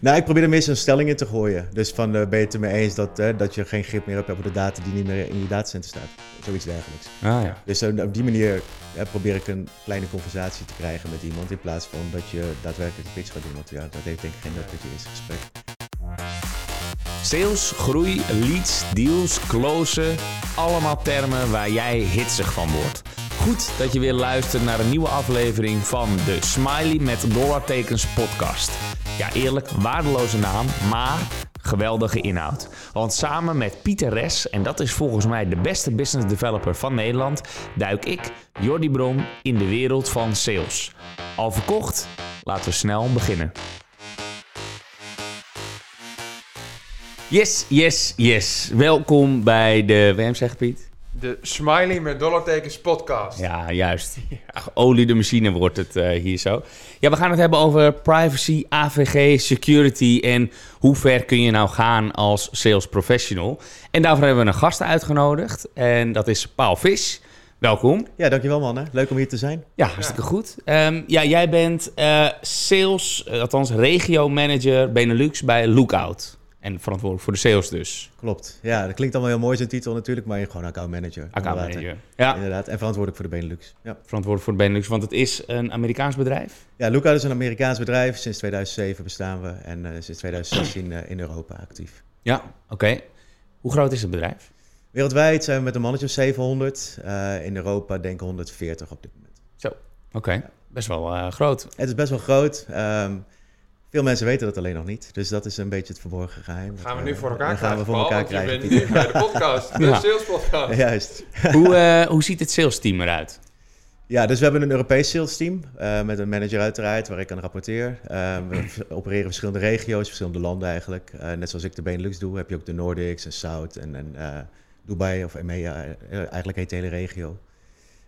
Nou, ik probeer er meestal een stelling in te gooien. Dus van, eh, ben je het er mee eens dat, eh, dat je geen grip meer hebt over de data die niet meer in je datacenter staat? Zoiets dergelijks. Ah ja. Dus eh, op die manier probeer ik een kleine conversatie te krijgen met iemand. In plaats van dat je daadwerkelijk een pitch gaat doen. Want ja, dat heeft denk ik geen nut met je eerste gesprek. Sales, groei, leads, deals, closen. Allemaal termen waar jij hitsig van wordt. Goed dat je weer luistert naar een nieuwe aflevering van de Smiley met dollartekens podcast. Ja, eerlijk, waardeloze naam, maar geweldige inhoud. Want samen met Pieter Res, en dat is volgens mij de beste business developer van Nederland, duik ik, Jordi Bron, in de wereld van sales. Al verkocht? Laten we snel beginnen. Yes, yes, yes. Welkom bij de WM, zegt Piet. De Smiley met dollartekens podcast. Ja, juist. Olie de machine wordt het eh, hier zo. Ja, we gaan het hebben over privacy, AVG, security en hoe ver kun je nou gaan als sales professional. En daarvoor hebben we een gast uitgenodigd en dat is Paul Vis. Welkom. Ja, dankjewel mannen. Leuk om hier te zijn. Ja, hartstikke goed. Ehm, ja, jij bent eh, sales, eh, althans regio manager Benelux bij Lookout. En verantwoordelijk voor de sales dus. Klopt. Ja, dat klinkt allemaal heel mooi zijn titel natuurlijk, maar je gewoon account manager. Account manager. Ja, Inderdaad, en verantwoordelijk voor de Benelux. Ja. verantwoordelijk voor de Benelux, want het is een Amerikaans bedrijf. Ja, Lookout is een Amerikaans bedrijf. Sinds 2007 bestaan we en eh, sinds 2016 eh, in Europa actief. Ja, oké. Hoe groot is het bedrijf? Wereldwijd zijn we met een mannetje of 700. Eh, in Europa denk ik 140 op dit moment. Zo, oké. Best wel groot. Het is best wel groot. Ehm, veel mensen weten dat alleen nog niet. Dus dat is een beetje het verborgen geheim. Gaan we nu voor eh, elkaar dat gaan we krijgen, voor Paul, elkaar krijgen. Je bent nu bij de podcast, de Ja. sales podcast. Juist. hoe, eh, hoe ziet het sales team eruit? Ja, dus we hebben een Europees sales team eh, met een manager uiteraard waar ik aan rapporteer. We opereren in verschillende regio's, verschillende landen eigenlijk. Eh, net zoals ik de Benelux doe, heb je ook de Nordics en South en, en eh, Dubai of EMEA. eigenlijk heet de hele regio.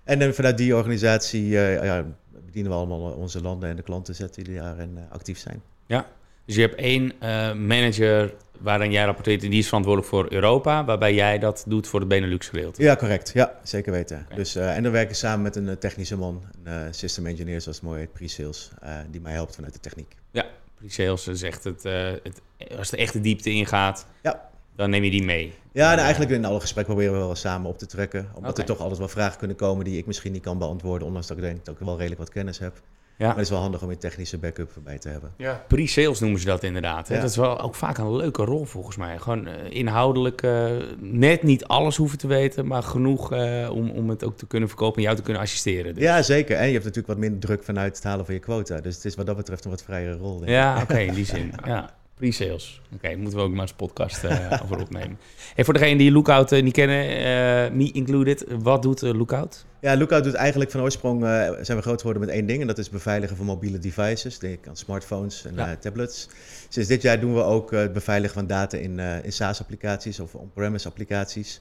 En dan vanuit die organisatie eh, ja, bedienen we allemaal onze landen en de klanten zetten die daarin actief zijn. Ja. Dus je hebt één eh, manager waarin jij rapporteert en die is verantwoordelijk voor Europa, waarbij jij dat doet voor het Benelux gedeelte. Ja, correct. Ja, zeker weten. Dus, eh, en dan werken we samen met een eh, technische man, een system engineer zoals het mooi heet, pre-sales, die mij helpt vanuit de techniek. Ja, pre-sales is echt het, het, als de echte diepte ingaat, Ja. dan neem je die mee. Ja, en eigenlijk in alle gesprekken proberen we wel samen op te trekken. Omdat er toch altijd wel vragen kunnen komen die ik misschien niet kan beantwoorden. Ondanks dat ik denk dat ik wel redelijk wat kennis heb. Ja. Maar het is wel handig om een technische backup erbij te hebben. Ja. Pre-sales noemen ze dat inderdaad. Hè? Ja. Dat is wel ook vaak een leuke rol volgens mij. Gewoon eh, inhoudelijk eh, net niet alles hoeven te weten, maar genoeg eh, om, om het ook te kunnen verkopen en jou te kunnen assisteren. Dus. Ja, zeker. En je hebt natuurlijk wat minder druk vanuit het halen van je quota. Dus het is wat dat betreft een wat vrijere rol. denk ik. Ja, oké, in die zin. Ja, pre-sales. Oké, moeten we ook maar eens podcast eh, over opnemen. Hey, voor degenen die Lookout eh, niet kennen, eh, me included, wat doet Lookout? Ja, Lookout doet eigenlijk van oorsprong, zijn we groot geworden met één ding. En dat is beveiligen van mobiele devices. Denk aan smartphones en Ja. tablets. Sinds dit jaar doen we ook het beveiligen van data in, in SaaS-applicaties of on-premise applicaties.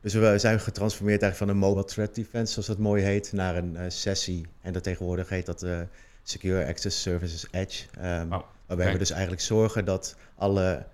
Dus we zijn getransformeerd eigenlijk van een mobile threat defense, zoals dat mooi heet, naar een sessie. En dat tegenwoordig heet dat Secure Access Services Edge. Oh, waarbij we dus eigenlijk zorgen dat alle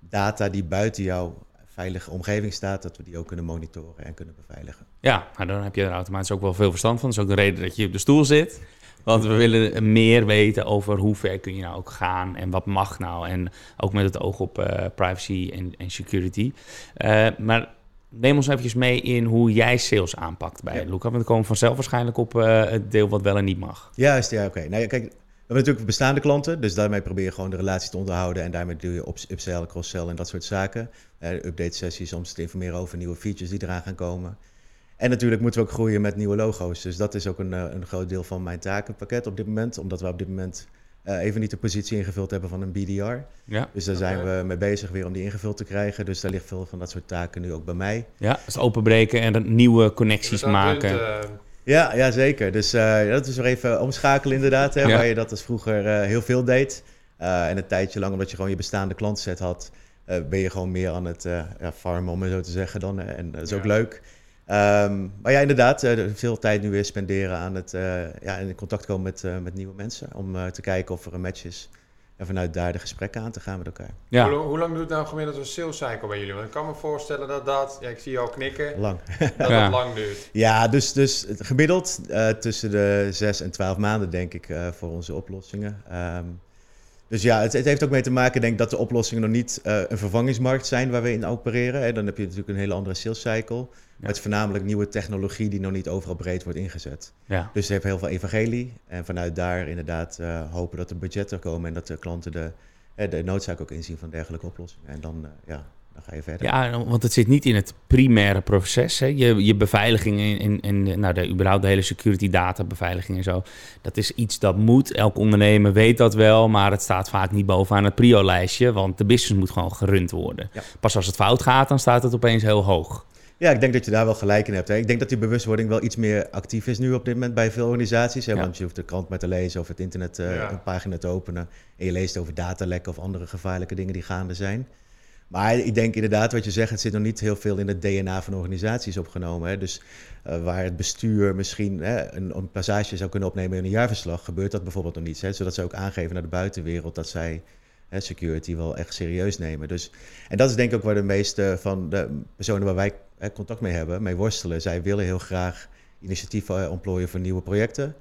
data die buiten jouw veilige omgeving staat, dat we die ook kunnen monitoren en kunnen beveiligen. Ja, nou, dan heb je er automatisch ook wel veel verstand van. Dat is ook de reden dat je op de stoel zit. Want we willen meer weten over hoe ver kun je nou ook gaan en wat mag nou. En ook met het oog op eh, privacy en, en security. Eh, maar neem ons eventjes mee in hoe jij sales aanpakt bij Ja. Lookout. Want we komen vanzelf waarschijnlijk op eh, het deel wat wel en niet mag. Juist, ja, oké. Nou, kijk, hebben natuurlijk bestaande klanten, dus daarmee probeer je gewoon de relatie te onderhouden en daarmee doe je ups- upsell, cross-sell en dat soort zaken. Eh, update sessies om ze te informeren over nieuwe features die eraan gaan komen. En natuurlijk moeten we ook groeien met nieuwe logo's, dus dat is ook een, eh, een groot deel van mijn takenpakket op dit moment, omdat we op dit moment eh, even niet de positie ingevuld hebben van een BDR. Ja, Dus daar zijn we mee bezig weer om die ingevuld te krijgen, dus daar ligt veel van dat soort taken nu ook bij mij. ja dus openbreken en nieuwe connecties maken. punt, Ja, ja zeker. Dus eh, dat is weer even omschakelen inderdaad. Hè, Ja. Waar je dat als vroeger eh, heel veel deed. Eh, en een tijdje lang, omdat je gewoon je bestaande klantset had, eh, ben je gewoon meer aan het eh ja, farmen, om het zo te zeggen. Dan, hè. en dat is ook leuk. Ehm, maar ja, inderdaad, eh, veel tijd nu weer spenderen aan het eh, ja, in contact komen met, eh, met nieuwe mensen. Om eh, te kijken of er een match is. En vanuit daar de gesprekken aan te gaan met elkaar. Ja. Hoe, lang- hoe lang doet nou gemiddeld een sales cycle bij jullie? Want ik kan me voorstellen dat dat, ja, ik zie jou knikken, Lang. dat Ja. dat lang duurt. Ja, dus, dus gemiddeld eh, tussen de 6 en 12 maanden, denk ik, eh, voor onze oplossingen. Ehm, Dus ja, het, het, heeft ook mee te maken, denk ik, dat de oplossingen nog niet uh, een vervangingsmarkt zijn waar we in opereren. Hè. Dan heb je natuurlijk een hele andere sales cycle. Ja. Het is voornamelijk nieuwe technologie die nog niet overal breed wordt ingezet. Ja. Dus je hebt heel veel evangelie. En vanuit daar inderdaad uh, hopen dat er budgetten komen en dat de klanten de, de noodzaak ook inzien van dergelijke oplossingen. En dan, uh, ja, dan ga je verder. Ja, want het zit niet in het primaire proces. Hè. Je, je beveiliging en, en nou, de, überhaupt de hele security data beveiliging en zo. Dat is iets dat moet. Elk ondernemer weet dat wel, maar het staat vaak niet bovenaan het prio-lijstje. Want de business moet gewoon gerund worden. Ja. Pas als het fout gaat, dan staat het opeens heel hoog. Ja, ik denk dat je daar wel gelijk in hebt. Hè. Ik denk dat die bewustwording wel iets meer actief is nu op dit moment bij veel organisaties. Hè, ja. Want je hoeft de krant maar te lezen of het internet uh, ja. een pagina te openen. En je leest over datalekken of andere gevaarlijke dingen die gaande zijn. Maar ik denk inderdaad wat je zegt, het zit nog niet heel veel in het DNA van organisaties opgenomen. Hè. Dus uh, waar het bestuur misschien hè, een, een, passage zou kunnen opnemen in een jaarverslag, gebeurt dat bijvoorbeeld nog niet. Hè, zodat ze ook aangeven naar de buitenwereld dat zij hè, security wel echt serieus nemen. Dus, en dat is denk ik ook waar de meeste van de personen waar wij hè, contact mee hebben, mee worstelen. Zij willen heel graag initiatieven ontplooien voor nieuwe projecten,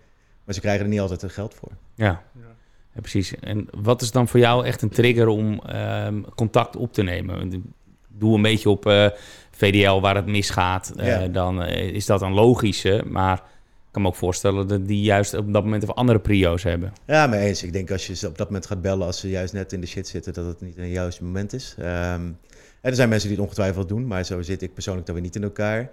maar ze krijgen er niet altijd het geld voor. Ja. ja. Ja, precies. En wat is dan voor jou echt een trigger om um, contact op te nemen? Doe een beetje op uh, VDL waar het misgaat. Uh, ja. Dan uh, is dat een logische. Maar ik kan me ook voorstellen dat die juist op dat moment of andere prio's hebben. Ja, mee eens. Ik denk als je ze op dat moment gaat bellen als ze juist net in de shit zitten, dat het niet een juist moment is. Um, er zijn mensen die het ongetwijfeld doen, maar zo zit ik persoonlijk dan weer niet in elkaar.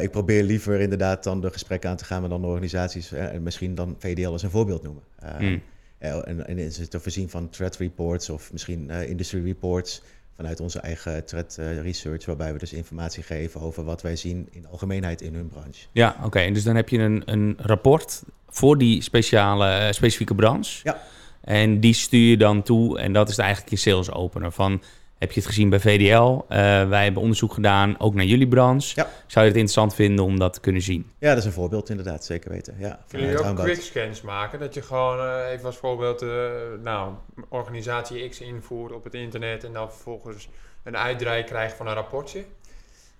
Ik probeer liever inderdaad dan de gesprekken aan te gaan met dan de organisaties. en misschien dan VDL als een voorbeeld noemen. Mm. En, en is het te voorzien van threat reports of misschien uh, industry reports vanuit onze eigen threat uh, research, waarbij we dus informatie geven over wat wij zien in de algemeenheid in hun branche. Ja, oké. Okay. En dus dan heb je een, een rapport voor die speciale, specifieke branche. Ja. En die stuur je dan toe en dat is eigenlijk je sales opener van heb je het gezien bij VDL? Uh, wij hebben onderzoek gedaan, ook naar jullie branche. Ja. Zou je het interessant vinden om dat te kunnen zien? Ja, dat is een voorbeeld inderdaad, zeker weten. Ja, Kunnen jullie ook quick scans maken? Dat je gewoon uh, even als voorbeeld, uh, nou, organisatie X invoert op het internet... en dan vervolgens een uitdraai krijgt van een rapportje?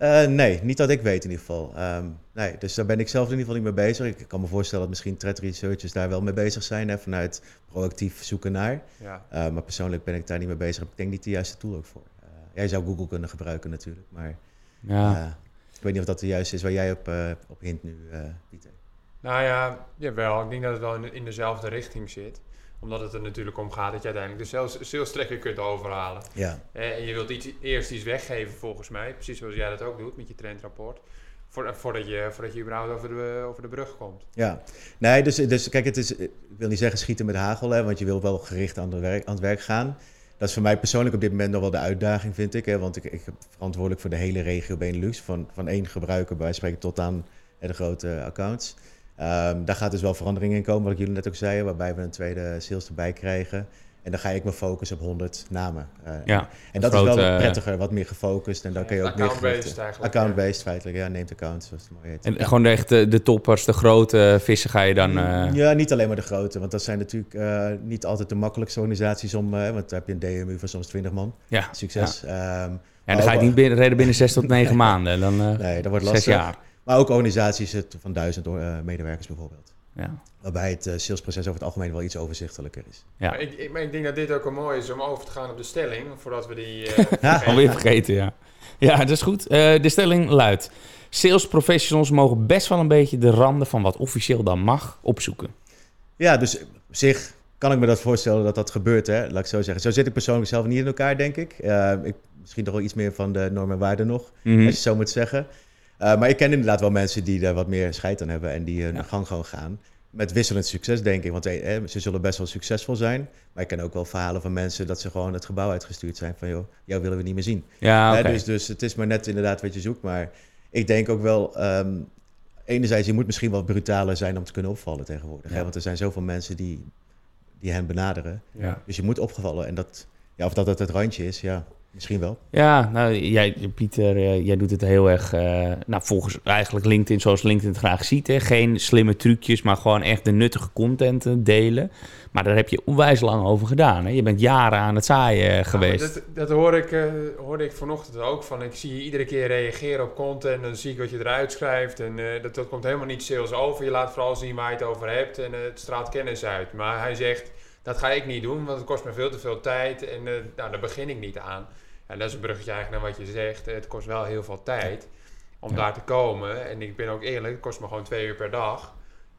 Uh, nee, niet dat ik weet in ieder geval. Um, nee, dus daar ben ik zelf in ieder geval niet mee bezig. Ik kan me voorstellen dat misschien threat researchers daar wel mee bezig zijn, hè, vanuit proactief zoeken naar. Ja. Uh, maar persoonlijk ben ik daar niet mee bezig. Ik denk niet de juiste tool ook voor. Uh, jij zou Google kunnen gebruiken natuurlijk, maar ja. ik weet niet of dat de juiste is waar jij op, op hint nu, Pieter. Nou ja, jawel. Ik denk dat het wel in, in dezelfde richting zit omdat het er natuurlijk om gaat dat je uiteindelijk de sales, sales kunt overhalen. Ja. En je wilt iets, eerst iets weggeven volgens mij. Precies zoals jij dat ook doet met je trendrapport. Voor, voordat, je, voordat je überhaupt over de, over de brug komt. Ja, nee, dus, dus kijk, het is, ik wil niet zeggen schieten met hagel, hè, want je wil wel gericht aan, de werk, aan het werk gaan. Dat is voor mij persoonlijk op dit moment nog wel de uitdaging, vind ik. Hè, want ik, ik ben verantwoordelijk voor de hele regio Benelux. Van, van één gebruiker bij spreken tot aan hè, de grote accounts. Um, daar gaat dus wel verandering in komen, wat ik jullie net ook zei, waarbij we een tweede sales erbij krijgen. En dan ga ik me focussen op 100 namen. Uh, ja, en dat grote, is wel prettiger, wat meer gefocust. En dan kun je ook account meer... Account-based eigenlijk. Account-based feitelijk, ja. Neemt accounts, zoals het mooi heet. En gewoon echt de, de toppers, de grote vissen ga je dan... Uh... Ja, niet alleen maar de grote. Want dat zijn natuurlijk uh, niet altijd de makkelijkste organisaties om... want dan heb je een DMU van soms 20 man. Ja. Succes. Ja. Um, en dan ga je niet binnen, redden binnen 6 tot 9 maanden. Dan, nee, dat wordt lastig. Zes jaar. Maar ook organisaties van duizend medewerkers bijvoorbeeld. Ja. Waarbij het uh, salesproces over het algemeen wel iets overzichtelijker is. Ja. Maar ik, ik, maar ik denk dat dit ook een mooi is om over te gaan op de stelling, voordat we die... Uh, Alweer vergeten, ja. Ja, dat is goed. Uh, de stelling luidt... Sales professionals mogen best wel een beetje de randen van wat officieel dan mag opzoeken. Ja, dus op zich kan ik me dat voorstellen dat dat gebeurt, hè? laat ik zo zeggen. Zo zit ik persoonlijk zelf niet in elkaar, denk ik. ik misschien toch wel iets meer van de normen en waarden nog, mm -hmm. als je zo moet zeggen. Uh, maar ik ken inderdaad wel mensen die er wat meer scheid aan hebben en die hun ja. gang gewoon gaan. Met wisselend succes, denk ik. Want eh, ze zullen best wel succesvol zijn. Maar ik ken ook wel verhalen van mensen dat ze gewoon het gebouw uitgestuurd zijn. Van joh, jou willen we niet meer zien. Ja, okay. dus, dus het is maar net inderdaad wat je zoekt. Maar ik denk ook wel, um, enerzijds, je moet misschien wat brutaler zijn om te kunnen opvallen tegenwoordig. Ja. Hè? Want er zijn zoveel mensen die, die hen benaderen. Ja. Dus je moet opgevallen. En dat, ja, of dat het het randje is, ja. Misschien wel. Ja, nou, jij, Pieter, uh, jij doet het heel erg, uh, nou, volgens eigenlijk LinkedIn zoals LinkedIn het graag ziet. Hè? Geen slimme trucjes, maar gewoon echt de nuttige content eh, delen. Maar daar heb je onwijs lang over gedaan. Hè? Je bent jaren aan het zaaien ja, geweest. Dat, dat hoor ik, uh, hoorde ik vanochtend ook. Van, ik zie je iedere keer reageren op content. En dan zie ik wat je eruit schrijft. En dat, dat komt helemaal niet sales over. Je laat vooral zien waar je het over hebt. En het straalt kennis uit. Maar hij zegt Dat ga ik niet doen, want het kost me veel te veel tijd en uh, nou, daar begin ik niet aan. En dat is een bruggetje eigenlijk naar wat je zegt. Het kost wel heel veel tijd om daar te komen. En ik ben ook eerlijk, het kost me gewoon twee uur per dag.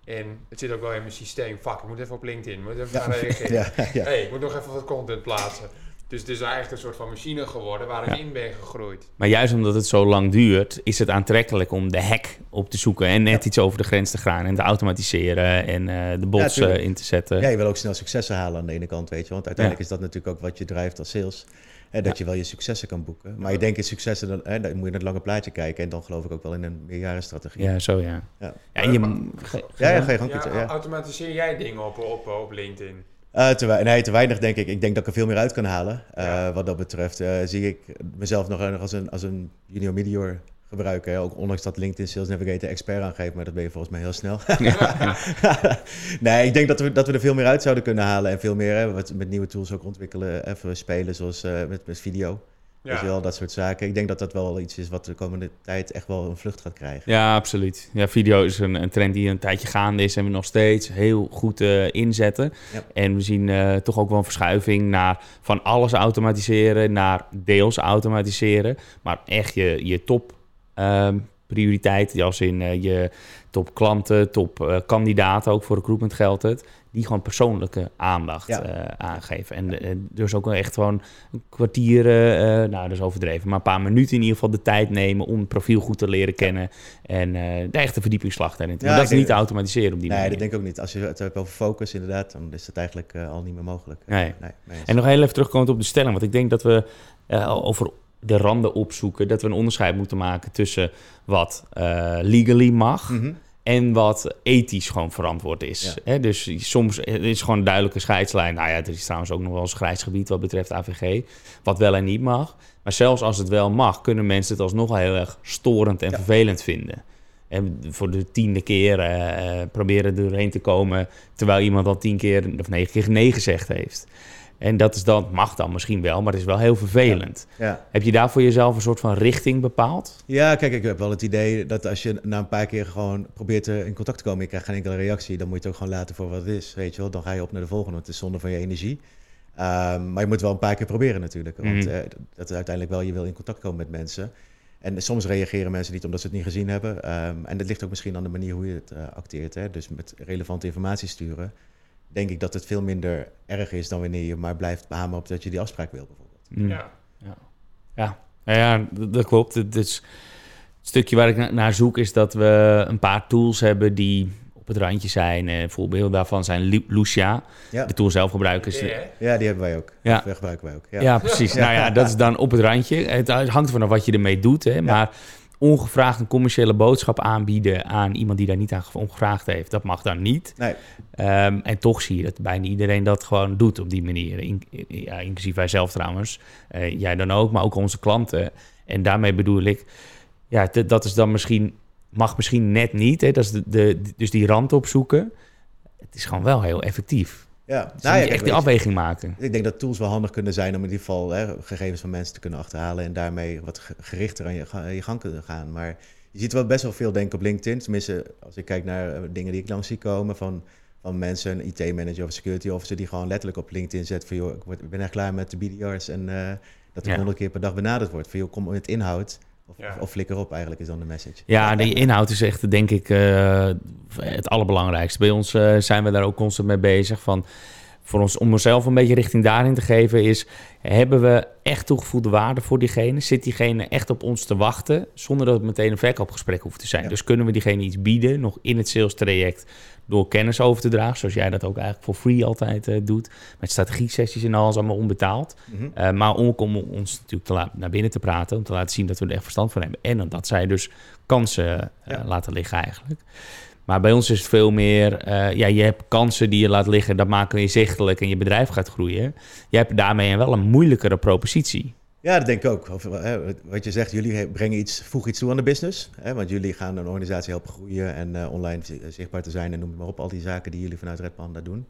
En het zit ook wel in mijn systeem. Fuck, ik moet even op LinkedIn. moet even ja. reageren. Ja, hey, ik moet nog even wat content plaatsen. Dus het is eigenlijk een soort van machine geworden waar ik in ben gegroeid. Maar juist omdat het zo lang duurt, is het aantrekkelijk om de hack op te zoeken en net iets over de grens te gaan en te automatiseren en uh, de bots uh, in te zetten. Ja, je wil ook snel successen halen aan de ene kant, weet je. Want uiteindelijk is dat natuurlijk ook wat je drijft als sales. Hè, dat je wel je successen kan boeken. Maar je denkt in successen, dan, hè, dan moet je naar het lange plaatje kijken. En dan geloof ik ook wel in een meerjarenstrategie. Ja, zo ja. Ja, ja, en je, ja, ja, ga je gang ja, Automatiseer jij dingen op, op, op LinkedIn? Uh, te, nee, te weinig denk ik. Ik denk dat ik er veel meer uit kan halen. Uh, Wat dat betreft uh, zie ik mezelf nog als een, als een junior medior gebruiken. Ook ondanks dat LinkedIn Sales Navigator expert aangeeft, maar dat ben je volgens mij heel snel. nee, ik denk dat we, dat we er veel meer uit zouden kunnen halen en veel meer hè, wat, met nieuwe tools ook ontwikkelen. Even spelen zoals met, met video. Ja. Dus wel dat soort zaken. Ik denk dat dat wel iets is wat de komende tijd echt wel een vlucht gaat krijgen. Ja, absoluut. Ja, video is een, een trend die een tijdje gaande is en we nog steeds heel goed uh, inzetten. En we zien uh, toch ook wel een verschuiving naar van alles automatiseren naar deels automatiseren. Maar echt je, je top um, prioriteit, als in uh, je top klanten, top kandidaten, ook voor recruitment geldt het die gewoon persoonlijke aandacht ja. uh, aangeven. En dus ook wel echt gewoon een kwartier, uh, nou dat is overdreven, maar een paar minuten in ieder geval de tijd nemen om het profiel goed te leren kennen en de echte verdiepingsslag daarin te ja, Dat is niet te automatiseren op die nee, manier. Nee, dat denk ik ook niet. Als je het hebt over focus inderdaad, dan is dat eigenlijk al niet meer mogelijk. Nee. nee en nog heel even terugkomend op de stelling, want ik denk dat we over de randen opzoeken, dat we een onderscheid moeten maken tussen wat legally mag... Mm -hmm en wat ethisch gewoon verantwoord is. Dus soms is gewoon een duidelijke scheidslijn. Nou ja, er is trouwens ook nog wel eens grijs gebied wat betreft AVG, wat wel en niet mag. Maar zelfs als het wel mag, kunnen mensen het alsnog wel heel erg storend en vervelend vinden. En voor de tiende keer uh, proberen er doorheen te komen, terwijl iemand al tien keer of negen keer nee gezegd heeft. En dat is dan, mag dan misschien wel, maar het is wel heel vervelend. Ja. Heb je daar voor jezelf een soort van richting bepaald? Ja, kijk, ik heb wel het idee dat als je na een paar keer gewoon probeert in contact te komen, je krijgt geen enkele reactie, dan moet je het ook gewoon laten voor wat het is. Weet je wel, dan ga je op naar de volgende, want het is zonde van je energie. Um, maar je moet wel een paar keer proberen natuurlijk, want mm. uh, dat is uiteindelijk wel, je wil in contact komen met mensen. En soms reageren mensen niet omdat ze het niet gezien hebben. Um, en dat ligt ook misschien aan de manier hoe je het uh, acteert. Hè? Dus met relevante informatie sturen denk ik dat het veel minder erg is dan wanneer je maar blijft behameren op dat je die afspraak wil, bijvoorbeeld. Mm. Ja. Ja. Ja. Ja, dat klopt. Het, is, het stukje waar ik naar zoek is dat we een paar tools hebben die op het randje zijn. Uh, voorbeelden daarvan zijn Lucia. Ja. De tool zelf gebruiken. Ja, die hebben wij ook. Ja. Die gebruiken wij ook. Ja, ja precies. nou ja, dat is dan op het randje. Het hangt vanaf wat je ermee doet. Hè. Maar ongevraagd een commerciële boodschap aanbieden aan iemand die daar niet aan ongevraagd heeft. Dat mag dan niet. Nee. Um, en toch zie je dat bijna iedereen dat gewoon doet op die manier. In, ja, inclusief wij zelf trouwens. Uh, jij dan ook, maar ook onze klanten. En daarmee bedoel ik, ja, dat is dan misschien, mag misschien net niet. Hè? Dat is de, de, dus die rand opzoeken. Het is gewoon wel heel effectief. Ja, dus nou ja, echt die afweging maken. Ik denk dat tools wel handig kunnen zijn om in ieder geval hè, gegevens van mensen te kunnen achterhalen en daarmee wat gerichter aan je, aan je gang kunnen gaan. Maar je ziet wel best wel veel denk ik op LinkedIn. Tenminste, als ik kijk naar eh, dingen die ik langs zie komen van, van mensen, een IT-manager of security officer, die gewoon letterlijk op LinkedIn zet van joh, ik ben echt klaar met de BDR's en uh, dat er honderd keer per dag benaderd wordt. Van joh, kom met inhoud. Of, of, flikker op eigenlijk is dan de message. Ja, die inhoud is echt denk ik uh, het allerbelangrijkste. Bij ons uh, zijn we daar ook constant mee bezig. Van, voor ons, om onszelf een beetje richting daarin te geven, is: hebben we echt toegevoegde waarde voor diegene? Zit diegene echt op ons te wachten, zonder dat het meteen een verkoopgesprek hoeft te zijn? Dus kunnen we diegene iets bieden, nog in het sales traject, door kennis over te dragen, zoals jij dat ook eigenlijk voor free altijd uh, doet, met strategie-sessies en alles allemaal onbetaald. Mm -hmm. maar om, om ons natuurlijk te naar binnen te praten, om te laten zien dat we er echt verstand van hebben. En dat zij dus kansen uh, laten liggen eigenlijk. Maar bij ons is het veel meer, uh, ja, je hebt kansen die je laat liggen, dat maken je zichtelijk en je bedrijf gaat groeien. Je hebt daarmee wel een moeilijkere propositie. Ja, dat denk ik ook. Of, hè, wat je zegt, jullie brengen iets, voegen iets toe aan de business. Hè, want jullie gaan een organisatie helpen groeien en uh, online zichtbaar te zijn en noem maar op. Al die zaken die jullie vanuit Red Panda doen.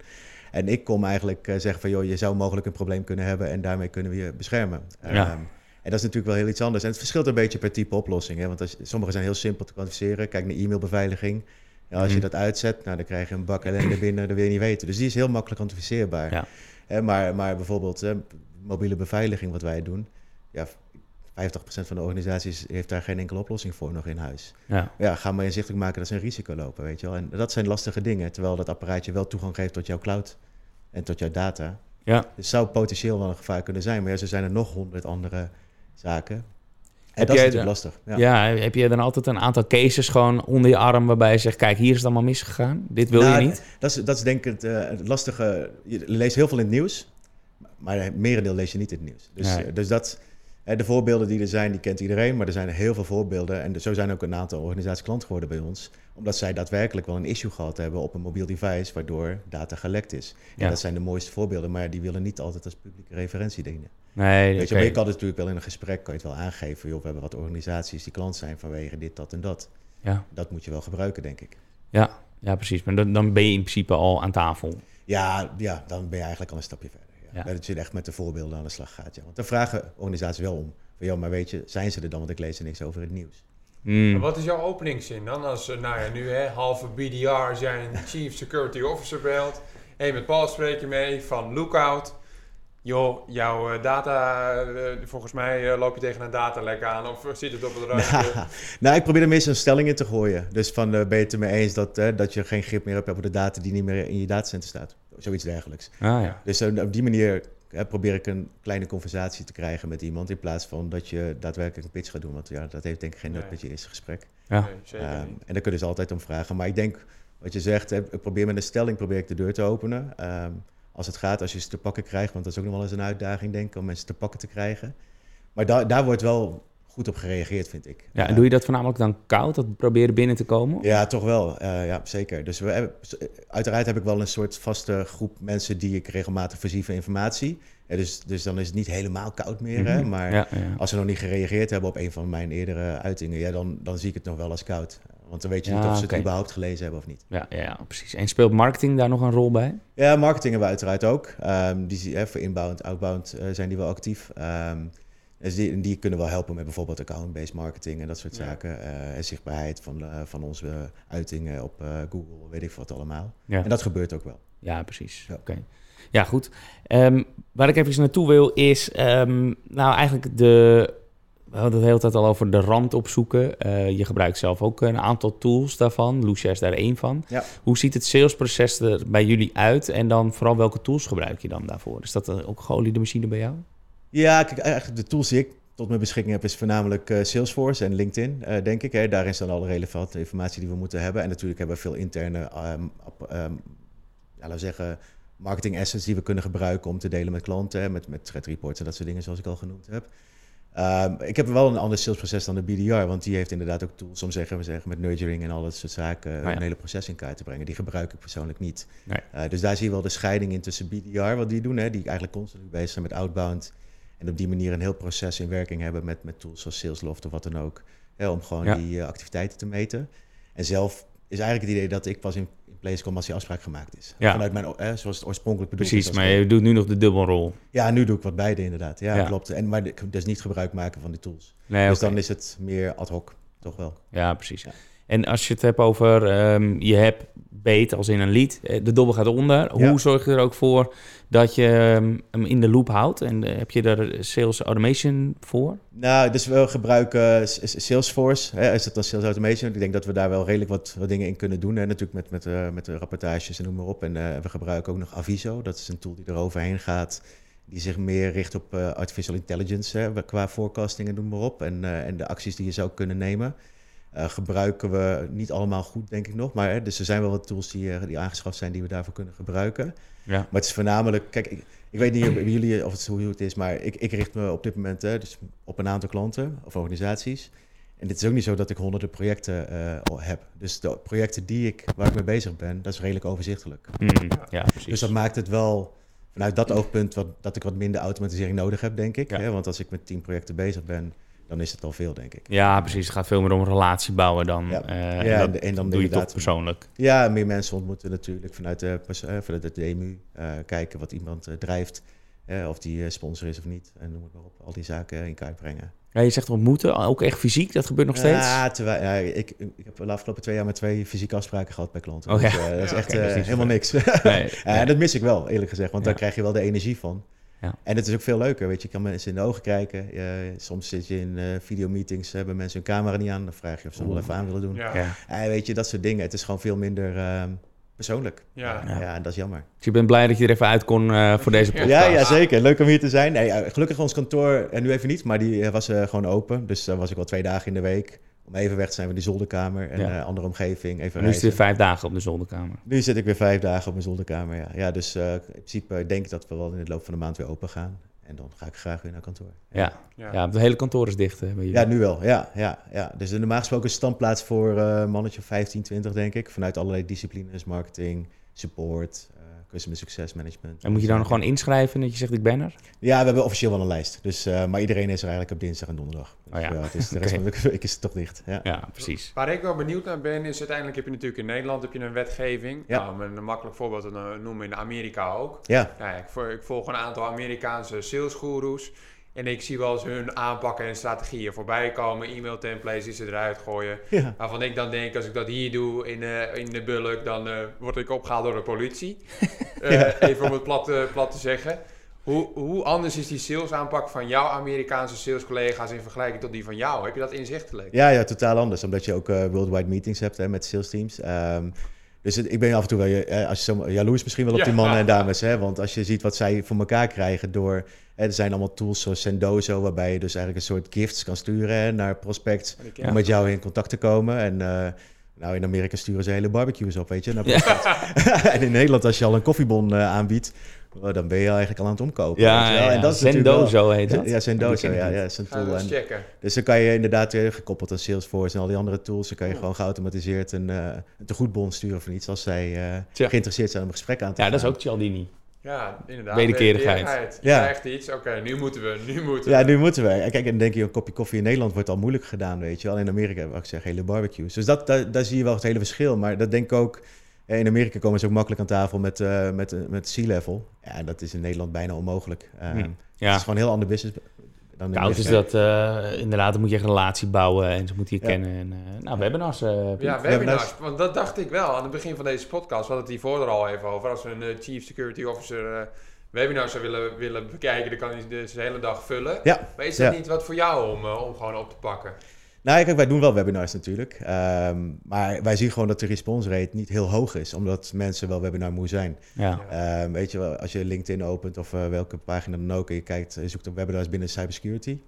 En ik kom eigenlijk uh, zeggen van, joh, je zou mogelijk een probleem kunnen hebben en daarmee kunnen we je beschermen. Ja. Um, en dat is natuurlijk wel heel iets anders. En het verschilt een beetje per type oplossing. Hè? Want als, sommige zijn heel simpel te kwantificeren. Kijk naar e-mailbeveiliging Ja, als je dat uitzet, nou, dan krijg je een bak ellende binnen, dat wil je niet weten. Dus die is heel makkelijk kwantificeerbaar. Ja. maar, maar bijvoorbeeld mobiele beveiliging, wat wij doen, ja, 50% van de organisaties heeft daar geen enkele oplossing voor nog in huis. Ja. ja, ga maar inzichtelijk maken dat ze een risico lopen, weet je wel. En dat zijn lastige dingen, terwijl dat apparaatje wel toegang geeft tot jouw cloud en tot jouw data. Ja. Dus zou potentieel wel een gevaar kunnen zijn, maar ja, er zijn er nog honderd andere zaken. Heb dat is natuurlijk lastig. Ja. ja. heb je dan altijd een aantal cases gewoon onder je arm waarbij je zegt, kijk, hier is het allemaal misgegaan, dit wil je nou, niet? Dat is, dat is denk ik het, uh, het lastige. Je leest heel veel in het nieuws, maar het merendeel lees je niet in het nieuws. Dus, dus dat de voorbeelden die er zijn, die kent iedereen, maar er zijn heel veel voorbeelden. En zo zijn ook een aantal organisaties klant geworden bij ons, omdat zij daadwerkelijk wel een issue gehad hebben op een mobiel device, waardoor data gelekt is. Ja. En dat zijn de mooiste voorbeelden, maar die willen niet altijd als publieke referentie dienen. Nee, Weet je, maar je kan het natuurlijk wel in een gesprek kan je het wel aangeven. Joh, we hebben wat organisaties die klant zijn vanwege dit, dat en dat. Ja. Dat moet je wel gebruiken, denk ik. Ja, ja precies. Maar dan, dan ben je in principe al aan tafel. Ja, ja, dan ben je eigenlijk al een stapje verder. Ja. Dat je echt met de voorbeelden aan de slag gaat. Ja. Want daar vragen organisaties wel om. Van, joh, maar weet je, zijn ze er dan? Want ik lees er niks over het nieuws. Hmm. Wat is jouw openingszin dan? Als, eh, nou ja, nu hè, halve BDR, een Chief Security Officer belt. Hé, met Paul spreek je mee van Lookout. Joh, jouw eh, data, uh, volgens mij loop je tegen een datalek aan of zit het op het randje? Nou, nou, ik probeer er meestal een stelling in te gooien. Dus van, ben je het er mee eens dat, dat je geen grip meer hebt op de data die niet meer in je datacenter staat? Zoiets dergelijks. Ah, ja. Dus eh, op die manier probeer ik een kleine conversatie te krijgen met iemand... in plaats van dat je daadwerkelijk een pitch gaat doen. Want ja, dat heeft denk ik geen nut met je eerste gesprek. Ja. Nee, um, en daar kunnen ze altijd om vragen. Maar ik denk, wat je zegt, hè, probeer met een stelling probeer ik de deur te openen. Ehm, als het gaat, als je ze te pakken krijgt... want dat is ook nog wel eens een uitdaging, denk ik, om mensen te pakken te krijgen. Maar daar daar wordt wel goed op gereageerd, vind ik. Ja, en doe je dat voornamelijk dan koud, dat proberen binnen te komen? Ja, toch wel. Uh, ja, zeker. Dus we hebben, uiteraard heb ik wel een soort vaste groep mensen die ik regelmatig voorzie van informatie. Ja, dus, dus dan is het niet helemaal koud meer. hè? Mhm. Maar als ze nog niet gereageerd hebben op een van mijn eerdere uitingen, ja, dan, dan zie ik het nog wel als koud. Want dan weet je niet of ze het überhaupt gelezen hebben of niet. Ja, ja, precies. En speelt marketing daar nog een rol bij? Ja, marketing hebben we uiteraard ook. Um, die, hè, voor inbound, outbound uh, zijn die wel actief. Um, dus die, die kunnen wel helpen met bijvoorbeeld account-based marketing en dat soort zaken. Uh, en zichtbaarheid van, uh, van onze uitingen op uh, Google, weet ik wat allemaal. Ja. En dat gebeurt ook wel. Ja, precies. Ja. Oké. Ja, goed. Um, waar ik even naartoe wil is, um, nou eigenlijk de, we hadden het de hele tijd al over de rand opzoeken. je gebruikt zelf ook een aantal tools daarvan. Lucia is daar één van. Ja. Hoe ziet het salesproces er bij jullie uit? En dan vooral welke tools gebruik je dan daarvoor? Is dat ook geoliede machine bij jou? Ja, kijk, eigenlijk de tools die ik tot mijn beschikking heb is voornamelijk uh, Salesforce en LinkedIn, uh, denk ik. Hè. Daarin staan alle relevante informatie die we moeten hebben. En natuurlijk hebben we veel interne, um, um, ja, laten we zeggen, marketing assets die we kunnen gebruiken om te delen met klanten, met, met threat reports en dat soort dingen zoals ik al genoemd heb. Um, ik heb wel een ander salesproces dan de BDR, want die heeft inderdaad ook tools om zeggen, we zeggen met nurturing en al dat soort zaken oh een hele proces in kaart te brengen. Die gebruik ik persoonlijk niet. Nee. Uh, dus daar zie je wel de scheiding in tussen BDR, wat die doen, hè, die eigenlijk constant bezig zijn met outbound en op die manier een heel proces in werking hebben met, met tools zoals Salesloft of wat dan ook. Hè, om gewoon die uh, activiteiten te meten. En zelf is eigenlijk het idee dat ik pas in, in place kom als die afspraak gemaakt is. Ja. Vanuit mijn, eh, zoals het oorspronkelijk bedoeld Precies, maar je doet nu nog de dubbelrol. Ja, nu doe ik wat beide inderdaad. Ja, klopt. En, maar dus niet gebruik maken van die tools. Nee, dus dan is het meer ad hoc, toch wel. Ja, precies. En als je het hebt over, um, je hebt beet als in een lied, eh, de dobbel gaat onder. Hoe zorg je er ook voor dat je ehm, hem in de loop houdt? En uh, heb je daar sales automation voor? Nou, dus we gebruiken Salesforce. Hè, is het dan sales automation? Ik denk dat we daar wel redelijk wat, wat dingen in kunnen doen. Hè? Natuurlijk met, met, uh, met de rapportages en noem maar op. En we gebruiken ook nog Aviso. Dat is een tool die er overheen gaat die zich meer richt op artificial intelligence hè, qua forecasting en noem maar op. En, en de acties die je zou kunnen nemen. Uh, gebruiken we niet allemaal goed, denk ik nog. Maar hè, dus er zijn wel wat tools die, uh, die aangeschaft zijn die we daarvoor kunnen gebruiken. Ja. Maar het is voornamelijk, kijk, ik, ik weet niet bij jullie of het, hoe het is, maar ik, ik richt me op dit moment hè, dus op een aantal klanten of organisaties. En dit is ook niet zo dat ik honderden projecten uh, heb. Dus de projecten die ik, waar ik mee bezig ben, dat is redelijk overzichtelijk. Mm, ja, precies. Dus dat maakt het wel vanuit dat oogpunt wat, dat ik wat minder automatisering nodig heb, denk ik. Hè? Want als ik met tien projecten bezig ben, dan is het al veel, denk ik. Ja, precies. Het gaat veel meer om relatie bouwen dan. Ja, uh, ja en, dat, en, dan doe je toch persoonlijk. Ja, meer mensen ontmoeten natuurlijk vanuit de, uh, vanuit de DMU. Uh, kijken wat iemand drijft. of die sponsor is of niet. En noem het maar op. Al die zaken in kaart brengen. Ja, je zegt ontmoeten, ook echt fysiek, dat gebeurt nog steeds? Ja, terwijl, ja ik, ik heb de afgelopen twee jaar met twee fysieke afspraken gehad bij klanten. Oh, ja. Dus, dat is echt helemaal niks. Nee, En dat mis ik wel, eerlijk gezegd, want daar krijg je wel de energie van. Ja. En het is ook veel leuker, weet je. Je kan mensen in de ogen kijken. soms zit je in uh, videomeetings, hebben mensen hun camera niet aan. Dan vraag je of ze wel even aan willen doen. Ja. En weet je, dat soort dingen. Het is gewoon veel minder uh, persoonlijk. Ja. ja. dat is jammer. Dus je bent blij dat je er even uit kon uh, voor deze podcast? Ja, ja, zeker. Leuk om hier te zijn. Nee, gelukkig ons kantoor, en nu even niet, maar die was gewoon open. Dus dan was ik wel twee dagen in de week. Om even weg te zijn van die zolderkamer en ja. andere omgeving. Even nu zit je vijf dagen op de zolderkamer. Nu zit ik weer vijf dagen op mijn zolderkamer, ja. Ja, dus in principe denk ik dat we wel in de loop van de maand weer open gaan. En dan ga ik graag weer naar kantoor. Ja, ja. ja het hele kantoor is dicht. Hè, ja, nu wel. Ja, ja, ja. Dus normaal gesproken een standplaats voor uh, mannetje 15, 20, denk ik. Vanuit allerlei disciplines, marketing, support, Customer Success Management. En moet je dan nog gewoon inschrijven dat je zegt ik ben er? Ja, we hebben officieel wel een lijst. Dus, uh, maar iedereen is er eigenlijk op dinsdag en donderdag. Dus, oh ja. het is, de rest van de week is het toch dicht. Ja. ja, precies. Waar ik wel benieuwd naar ben, is uiteindelijk heb je natuurlijk in Nederland heb je een wetgeving. Ja. Nou, een makkelijk voorbeeld te noemen in Amerika ook. Ja. ja ik, ik volg een aantal Amerikaanse salesgoeroes. En ik zie wel eens hun aanpakken en strategieën voorbij komen. E-mail templates die ze eruit gooien. Ja. Waarvan ik dan denk, als ik dat hier doe in, uh, in de bulk, dan uh, word ik opgehaald door de politie. uh, Even om het plat, plat te zeggen. Hoe, hoe anders is die sales aanpak van jouw Amerikaanse salescollega's in vergelijking tot die van jou? Heb je dat inzichtelijk? Ja, ja totaal anders. Omdat je ook worldwide meetings hebt hè, met sales teams. Um, dus ik ben af en toe wel, als je zo, jaloers misschien wel op die mannen en dames. Hè? Want als je ziet wat zij voor elkaar krijgen door... Hè, er zijn allemaal tools zoals Sendozo, waarbij je dus eigenlijk een soort gifts kan sturen hè, naar prospects om met jou in contact te komen. En uh, nou, in Amerika sturen ze hele barbecues op, weet je. Naar en in Nederland, als je al een koffiebon uh, aanbiedt, Oh, dan ben je eigenlijk al aan het omkopen. Ja, ja, en dat is Zendozo heet dat. Ja, Zendozo, ja, ja, is een tool. En, dus dan kan je inderdaad weer gekoppeld aan Salesforce en al die andere tools, dan kan je gewoon geautomatiseerd een, uh, een tegoedbon sturen of iets als zij uh, geïnteresseerd zijn om een gesprek aan te Ja, dat is ook Cialdini. Ja, inderdaad. Wederkerigheid. Ja. krijgt iets. Oké, nu moeten we, nu moeten we. Ja, nu moeten we. Kijk, en dan denk je, een kopje koffie in Nederland wordt al moeilijk gedaan, weet je wel. In Amerika, wat ik zeg, hele barbecues. Dus dat, daar, daar zie je wel het hele verschil. Maar dat denk ik ook in Amerika komen ze ook makkelijk aan tafel met, uh, met, met C-level. Ja, dat is in Nederland bijna onmogelijk. Uh, ja. Het is gewoon een heel ander business. Dan nou, is dat uh, inderdaad, dan moet je een relatie bouwen en ze moeten je kennen. En, nou, webinars. ja, webinars. Want dat dacht ik wel aan het begin van deze podcast. We hadden het hiervoor er al even over. Als we een Chief Security Officer webinars zou willen, willen bekijken, dan kan hij dus de hele dag vullen. Ja. Maar is dat niet wat voor jou om, om gewoon op te pakken? Nou, kijk, wij doen wel webinars natuurlijk. Ehm, maar wij zien gewoon dat de response rate niet heel hoog is, omdat mensen wel webinar moe zijn. Ja. Um, weet je wel, als je LinkedIn opent of uh, welke pagina dan ook en je kijkt, je zoekt op webinars binnen cybersecurity,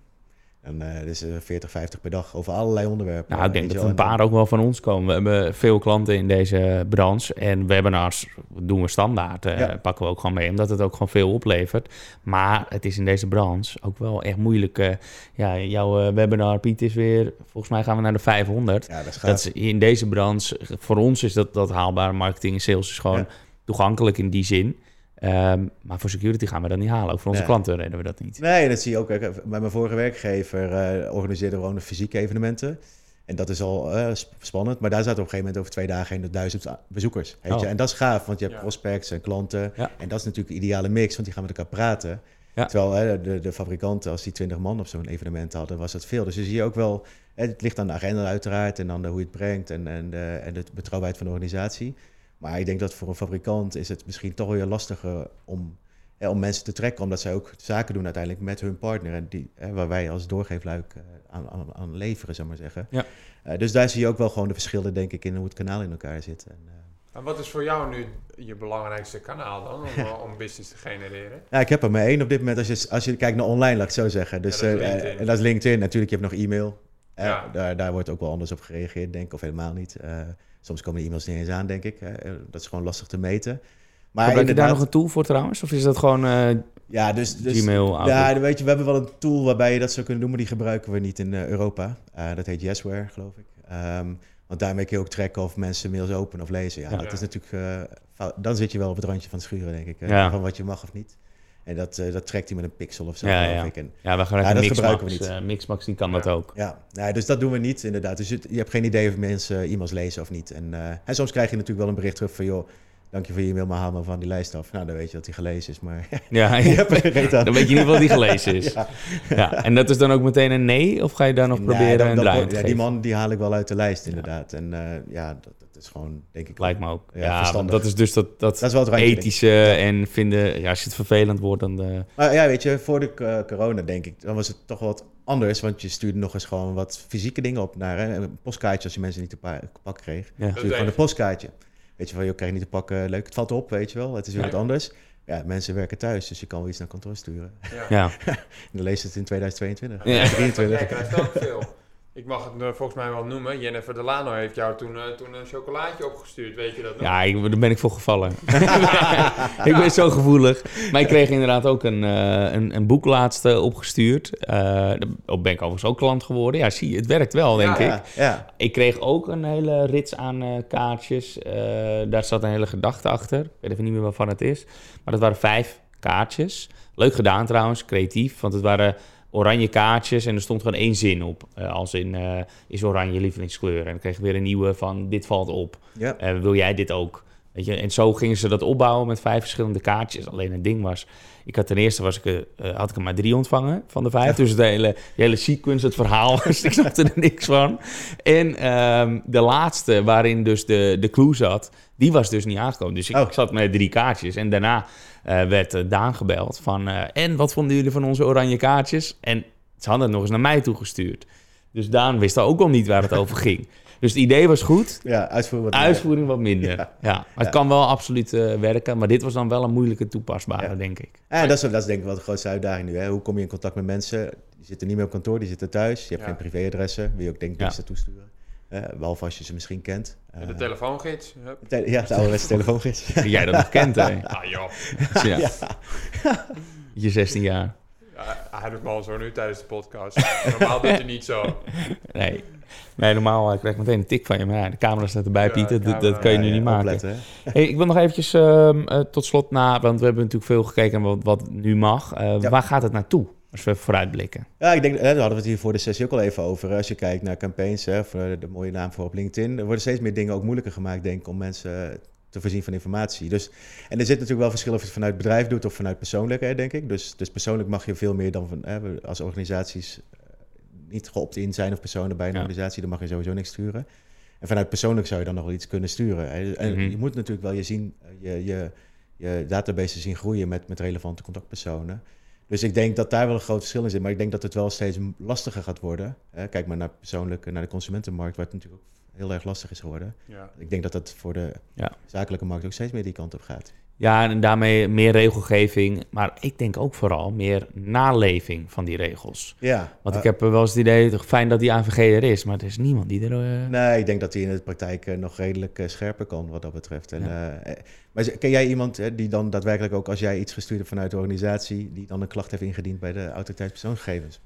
en uh, dus 40, 50 per dag over allerlei onderwerpen. Nou, ik denk dat een paar ook wel van ons komen. We hebben veel klanten in deze branche. En webinars doen we standaard. Uh, Pakken we ook gewoon mee, omdat het ook gewoon veel oplevert. Maar het is in deze branche ook wel echt moeilijk. Uh, ja, jouw webinar, Piet, is weer... Volgens mij gaan we naar de 500. Ja, dat is, dat is in deze branche... Voor ons is dat, dat haalbaar. Marketing en sales is gewoon toegankelijk in die zin. Um, maar voor security gaan we dat niet halen. Ook voor onze klanten redden we dat niet. Nee, dat zie je ook. Bij mijn vorige werkgever uh, organiseerden we gewoon fysieke evenementen. En dat is al uh, spannend. Maar daar zaten op een gegeven moment over twee dagen heen de duizend bezoekers. Weet je? Oh. En dat is gaaf, want je hebt prospects en klanten. En dat is natuurlijk een ideale mix, want die gaan met elkaar praten. Terwijl de, de fabrikanten, als die twintig man op zo'n evenement hadden, was dat veel. Dus je zie je ook wel, het ligt aan de agenda uiteraard en dan de, hoe je het brengt en, en, de, en de betrouwbaarheid van de organisatie. Maar ik denk dat voor een fabrikant is het misschien toch weer lastiger om, om mensen te trekken, omdat zij ook zaken doen uiteindelijk met hun partner. En die, waar wij als doorgeefluik uh, aan, aan, aan, leveren, zou maar zeggen. Ja. Uh, dus daar zie je ook wel gewoon de verschillen, denk ik, in hoe het kanaal in elkaar zit. En, en wat is voor jou nu je belangrijkste kanaal dan om, om business te genereren? Ja, ik heb er maar één op dit moment als je, als je kijkt naar online, laat ik zo zeggen. Dus, ja, dat, is uh, en dat is LinkedIn. Natuurlijk, je hebt nog e-mail. Ja. Daar, daar wordt ook wel anders op gereageerd, denk ik, of helemaal niet. Soms komen de e-mails niet eens aan, denk ik. dat is gewoon lastig te meten. Maar Gebruik je daar nog een tool voor trouwens? Of is dat gewoon uh, ja, dus, dus, Gmail? Ja, weet je, we hebben wel een tool waarbij je dat zou kunnen doen, maar die gebruiken we niet in uh, Europa. Uh, dat heet Yesware, geloof ik. Um, want daarmee kun je ook trekken of mensen mails openen of lezen. Ja, ja. dat is natuurlijk... dan zit je wel op het randje van het schuren, denk ik. Ja. Van wat je mag of niet. En dat, uh, dat trekt hij met een pixel of zo, ja, ja. ik. En, ja, we gaan ja, dat gebruiken we niet. Uh, Mixmax die kan dat ook. Ja. ja, dus dat doen we niet, inderdaad. Dus je, je hebt geen idee of mensen e-mails lezen of niet. En, uh, en soms krijg je natuurlijk wel een bericht terug van... joh, dank je voor je e-mail, maar haal me van die lijst af. Nou, dan weet je dat die gelezen is, maar ja, je hebt dan weet je in ieder geval die gelezen is. ja. ja. En dat is dan ook meteen een nee? Of ga je dan nog proberen een draai ja, Die man die haal ik wel uit de lijst, inderdaad. En uh, ja, dat, dat, is gewoon, denk ik... Lijkt me ook. Ja, dat is dus dat, dat, dat is wel het ethische en vinden... Ja, als je het vervelend wordt, dan... De... Maar ja, weet je, voor de corona, denk ik, dan was het toch wat anders. Want je stuurde nog eens gewoon wat fysieke dingen op naar hè, een postkaartje als je mensen niet te pak kreeg. Ja. Stuurde gewoon een postkaartje. Weet je wel, je krijgt niet te pakken, leuk, het valt op, weet je wel. Het is weer wat anders. Ja, mensen werken thuis, dus je kan wel iets naar kantoor sturen. Ja. ja. en dan lees het in 2022. Ja. 23. Jij krijgt ook veel. Ik mag het uh, volgens mij wel noemen. Jennifer Delano heeft jou toen, uh, toen een chocolaatje opgestuurd, weet je dat nog? Ja, ik, daar ben ik voor gevallen. ik ben zo gevoelig. Maar ik kreeg inderdaad ook een, uh, een, een, boek laatst opgestuurd. daar ben ik overigens ook klant geworden. Ja, zie je, het werkt wel, denk ik. Ja. Ik kreeg ook een hele rits aan kaartjes. daar zat een hele gedachte achter. Ik weet even niet meer waarvan het is. Maar dat waren vijf kaartjes. Leuk gedaan trouwens, creatief. Want het waren oranje kaartjes en er stond gewoon één zin op. Uh, als in, uh, is oranje lievelingskleur? En dan kreeg ik weer een nieuwe van, dit valt op. Ja. Uh, wil jij dit ook? Weet je? En zo gingen ze dat opbouwen met vijf verschillende kaartjes. Alleen het ding was, ik had ten eerste was ik, had ik er maar drie ontvangen van de vijf. Dus de hele, de hele sequence, het verhaal, dus ik snapte er niks van. En um, de laatste, waarin dus de, de clue zat, die was dus niet aangekomen. Dus ik, oh. zat met drie kaartjes. En daarna uh, werd uh, Daan gebeld van... En wat vonden jullie van onze oranje kaartjes? En ze hadden het nog eens naar mij toegestuurd. Dus Daan wist ook al niet waar het over ging. Dus het idee was goed. Ja, uitvoering wat, uitvoering wat minder. Ja. ja. het kan wel absoluut werken. Maar dit was dan wel een moeilijke toepasbare, denk ik. Ja, dat is, dat is denk ik wel de grootste uitdaging nu. Hè? Hoe kom je in contact met mensen? Die zitten niet meer op kantoor, die zitten thuis. Je hebt geen privéadressen. Wil je ook denk ik ja. toesturen. Uh, behalve als je ze misschien kent. Uh, de telefoongids. ja, de ouderwetse telefoongids. Die jij dat nog kent, hè? Ah, joh. Ja. ja. Je 16 jaar. Ja, hij doet me al zo nu tijdens de podcast. Normaal doet hij niet zo. Nee. Nee, normaal uh, krijg ik meteen een tik van je. Maar ja, de camera staat erbij, Pieter. Dat, dat, kan je nu niet maken. Hey, ik wil nog eventjes uh, tot slot na... Want we hebben natuurlijk veel gekeken wat, wat nu mag. Waar gaat het naartoe? Als we vooruitblikken. Ja, ik denk, daar hadden we het hier voor de sessie ook al even over. Als je kijkt naar campaigns, hè, voor de mooie naam voor op LinkedIn, er worden steeds meer dingen ook moeilijker gemaakt, denk ik, om mensen te voorzien van informatie. Dus, en er zit natuurlijk wel verschil of je het vanuit bedrijf doet of vanuit persoonlijk, denk ik. Dus, dus persoonlijk mag je veel meer dan van, hè, als organisaties eh, niet geopt-in zijn of personen bij een organisatie, dan mag je sowieso niks sturen. En vanuit persoonlijk zou je dan nog wel iets kunnen sturen. En mhm. je moet natuurlijk wel je zien, eh, je, je, je database zien groeien met, met relevante contactpersonen. Dus ik denk dat daar wel een groot verschil in zit. Maar ik denk dat het wel steeds lastiger gaat worden. Kijk maar naar persoonlijk, naar de consumentenmarkt, waar het natuurlijk ook heel erg lastig is geworden. Ja. Ik denk dat dat voor de ja. zakelijke markt ook steeds meer die kant op gaat. Ja, en daarmee meer regelgeving. Maar ik denk ook vooral meer naleving van die regels. Ja. Want ik heb wel eens het idee, fijn dat die AVG er is, maar er is niemand die er... Uh... Nee, ik denk dat die in de praktijk uh, nog redelijk uh, scherper kan wat dat betreft. En, maar ken jij iemand die dan daadwerkelijk ook, als jij iets gestuurd hebt vanuit de organisatie, die dan een klacht heeft ingediend bij de autoriteit persoonsgegevens?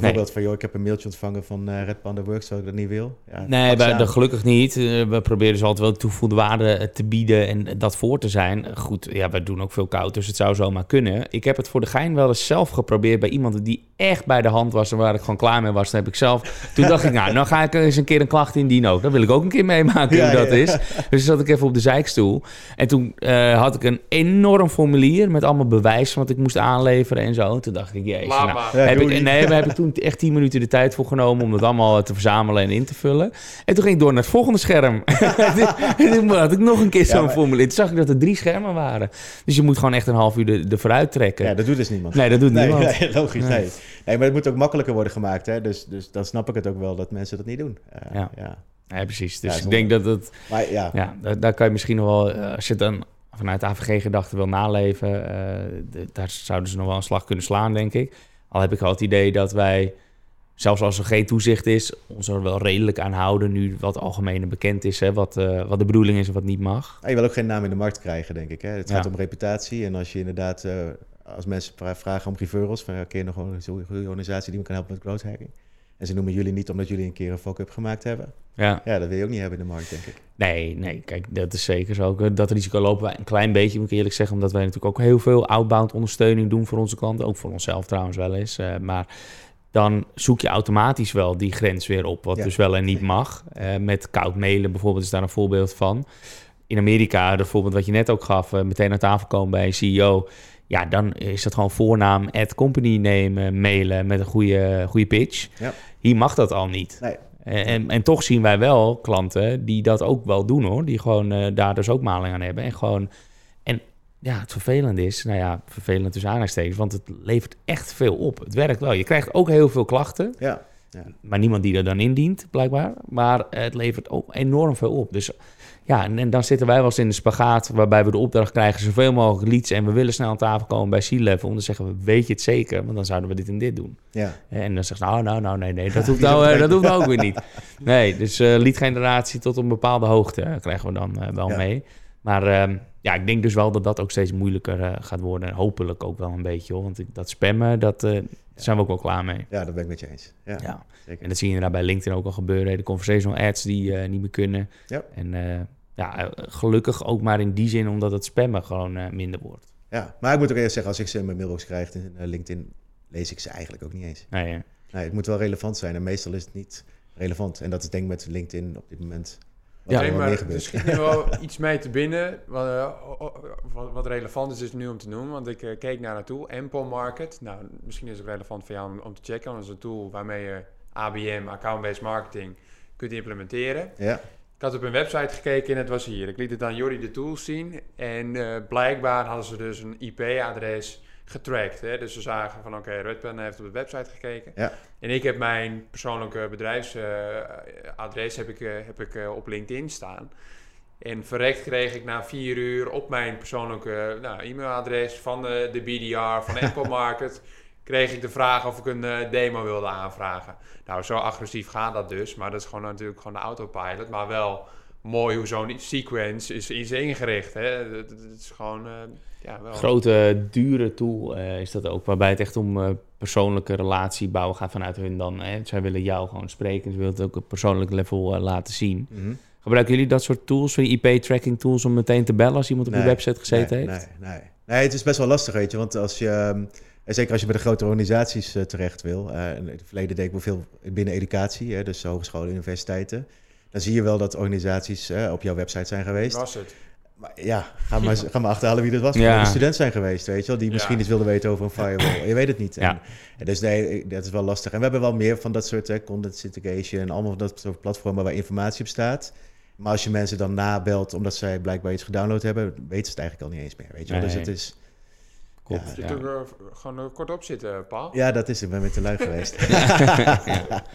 Bijvoorbeeld van, joh, ik heb een mailtje ontvangen van uh, Red Panda Works, zou ik dat niet wil. Ja, nee, bij, gelukkig niet. Uh, we proberen dus altijd wel toevoegde waarde eh, te bieden en dat voor te zijn. Goed, ja, we doen ook veel koud, dus het zou zomaar kunnen. Ik heb het voor de gein wel eens zelf geprobeerd bij iemand die echt bij de hand was en waar ik gewoon klaar mee was. Dan heb ik zelf... Toen dacht ik, nou, dan ga ik eens een keer een klacht indienen ook. Dan wil ik ook een keer meemaken ja, hoe dat is. Dus zat ik even op de zijkstoel. En toen had ik een enorm formulier met allemaal bewijs wat ik moest aanleveren en zo. Toen dacht ik, jezus, nou, heb ik, nee, heb ik toen echt 10 minuten de tijd voor genomen om dat allemaal te verzamelen en in te vullen. En toen ging ik door naar het volgende scherm. en toen had ik nog een keer zo'n ja, formulier. Toen zag ik dat er drie schermen waren. Dus je moet gewoon echt een half uur de, de vooruit trekken. Ja, dat doet dus niemand. Nee, dat doet niemand. Nee, logisch, nee. nee. maar het moet ook makkelijker worden gemaakt. Hè? Dus, dus dan snap ik het ook wel dat mensen dat niet doen. Uh, ja. ja. precies. Dus ik denk dat het... Maar, ja. ja daar, daar, kan je misschien nog wel... Uh, als je dan vanuit AVG-gedachte wil naleven... Uh, daar zouden ze nog wel een slag kunnen slaan, denk ik. Al heb ik al het idee dat wij, zelfs als er geen toezicht is, ons er wel redelijk aan houden. Nu wat algemene bekend is, hè, wat, uh, wat de bedoeling is en wat niet mag. je wil ook geen naam in de markt krijgen, denk ik. Hè? Het gaat om reputatie. En als je inderdaad, uh, als mensen vragen om referrals, van ken je nog een goede organisatie die me kan helpen met growth hacking? En ze noemen jullie niet omdat jullie een keer een fuck-up gemaakt hebben. Ja. ja, dat wil je ook niet hebben in de markt, denk ik. Nee, nee, kijk, dat is zeker zo. Dat risico lopen wij een klein beetje, moet ik eerlijk zeggen. Omdat wij natuurlijk ook heel veel outbound ondersteuning doen voor onze klanten. Ook voor onszelf trouwens wel eens. Uh, maar dan zoek je automatisch wel die grens weer op. Wat dus wel en niet mag. Uh, met koud mailen bijvoorbeeld is daar een voorbeeld van in Amerika, bijvoorbeeld wat je net ook gaf, meteen aan tafel komen bij een CEO. Ja, dan is dat gewoon voornaam, at company nemen, mailen met een goede, goede pitch. Ja. Hier mag dat al niet. Nee. En, en toch zien wij wel klanten die dat ook wel doen hoor. Die gewoon daar dus ook maling aan hebben. En gewoon. En ja, het vervelende is, nou ja, vervelend tussen aanhalingstekens, want het levert echt veel op. Het werkt wel. Je krijgt ook heel veel klachten. Ja. Ja. Maar niemand die er dan indient, blijkbaar. Maar het levert ook enorm veel op. Dus ja, en, dan zitten wij wel eens in de spagaat... waarbij we de opdracht krijgen zoveel mogelijk leads... en we willen snel aan tafel komen bij C-level... om te zeggen, weet je het zeker? Want dan zouden we dit en dit doen. Ja. En dan zegt ze, nou, nou, nou, nee, nee, dat hoeft nou, eh, dat hoeft nou ook weer niet. Nee, dus uh, lead-generatie tot een bepaalde hoogte krijgen we dan wel mee. Maar ehm, ja, ik denk dus wel dat dat ook steeds moeilijker gaat worden. En hopelijk ook wel een beetje, hoor. Want dat spammen, dat zijn we ook wel klaar mee. Ja, dat ben ik met je eens. Ja, ja. Zeker. En dat zie je inderdaad bij LinkedIn ook al gebeuren. De conversational ads die niet meer kunnen. Ja. En ja, gelukkig ook maar in die zin omdat het spammen gewoon uh, minder wordt. Ja, maar ik moet ook eerst zeggen, als ik ze in mijn mailbox krijg in uh, LinkedIn, lees ik ze eigenlijk ook niet eens. Nee, ja. nee, het moet wel relevant zijn en meestal is het niet relevant. En dat is denk ik met LinkedIn op dit moment ja, nee, maar er schiet nu wel iets mee te binnen wat, uh, wat, relevant is, is nu om te noemen. Want ik uh, keek naar een tool, Ample Market. Nou, misschien is het relevant voor jou om, om te checken. Want dat is een tool waarmee je ABM, Account-Based Marketing, kunt implementeren. Ja. Ik had op een website gekeken en het was hier. Ik liet het aan Jordi de tools zien. En uh, blijkbaar hadden ze dus een IP-adres getracked. Hè? Dus ze zagen van oké, okay, Redpen heeft op de website gekeken. Ja. En ik heb mijn persoonlijke bedrijfsadres heb ik, uh, heb ik uh, op LinkedIn staan. En verrekt kreeg ik na vier uur op mijn persoonlijke nou, e-mailadres van de, de BDR van Apple Market kreeg ik de vraag of ik een uh, demo wilde aanvragen. Nou, zo agressief gaat dat dus. Maar dat is gewoon natuurlijk gewoon de autopilot. Maar wel mooi hoe zo'n sequence is, is ingericht. Hè? Het, is gewoon... Uh, ja, wel. Grote, dure tool uh, is dat ook. Waarbij het echt om persoonlijke relatie bouwen gaat vanuit hun dan. Hè? Zij willen jou gewoon spreken. Ze willen het ook op persoonlijk level laten zien. Mm -hmm. Gebruiken jullie dat soort tools, voor IP-tracking tools, om meteen te bellen als iemand op je website gezeten nee, heeft? Nee, nee. Nee, het is best wel lastig, weet je. Want als je... Ehm, en zeker als je bij de grote organisaties uh, terecht wil. Uh, in het verleden deed ik wel veel binnen educatie, hè, dus hogescholen, universiteiten. Dan zie je wel dat organisaties uh, op jouw website zijn geweest. Was het? Maar, ja, ga maar, ga maar achterhalen wie dat was. Ja. De student zijn geweest, weet je wel, die misschien iets wilden weten over een firewall. je weet het niet. En, en dus nee, dat is wel lastig. En we hebben wel meer van dat soort hè, content syndication en allemaal dat soort platformen waar informatie op staat. Maar als je mensen dan nabelt omdat zij blijkbaar iets gedownload hebben, weten ze het eigenlijk al niet eens meer, weet je wel. Dus het is... Ja, ja. er gewoon uh, kort op zitten, Paul? Ja, dat is Ik ben met de lui geweest.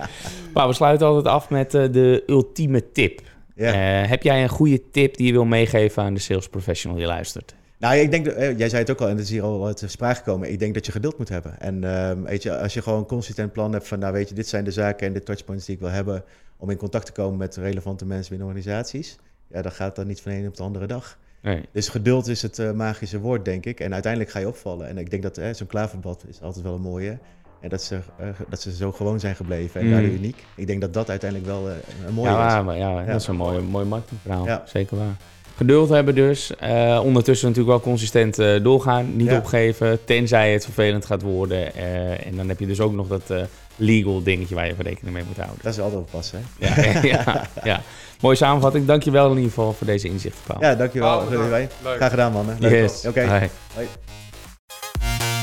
maar we sluiten altijd af met uh, de ultieme tip. Uh, heb jij een goede tip die je wil meegeven aan de sales professional die luistert? Nou, ik denk, dat, jij zei het ook al, en het is hier al uit sprake gekomen. Ik denk dat je geduld moet hebben. En uh, weet je, als je gewoon een consistent plan hebt van, nou weet je, dit zijn de zaken en de touchpoints die ik wil hebben om in contact te komen met relevante mensen binnen organisaties, ja, dan gaat dat niet van de een op de andere dag. Nee. Dus geduld is het uh, magische woord, denk ik. En uiteindelijk ga je opvallen. En ik denk dat uh, zo'n klaverbad is altijd wel een mooie. En dat ze, uh, dat ze zo gewoon zijn gebleven en mm. daardoor uniek. Ik denk dat dat uiteindelijk wel een mooie ja, is. Maar, ja, ja, dat is een mooie, mooie marketingverhaal. Ja. Zeker waar. Geduld hebben dus. ondertussen natuurlijk wel consistent doorgaan. Niet opgeven, tenzij het vervelend gaat worden. en dan heb je dus ook nog dat legal dingetje waar je rekening mee moet houden. Dat is altijd oppassen, hè? Ja, ja, ja. Mooie samenvatting. Dankjewel in ieder geval voor deze inzichten, Paul. Ja, dankjewel. Oh, leuk. Graag gedaan, man. Leuk. Yes. Oké. Okay.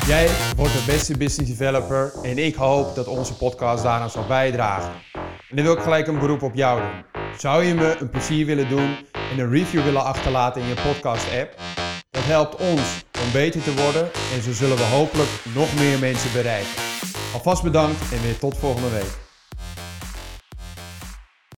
Jij wordt de beste business developer en ik hoop dat onze podcast daaraan zal bijdragen. En dan wil ik gelijk een beroep op jou doen. Zou je me een plezier willen doen en een review willen achterlaten in je podcast-app? Dat helpt ons om beter te worden en zo zullen we hopelijk nog meer mensen bereiken. Alvast bedankt en weer tot volgende week.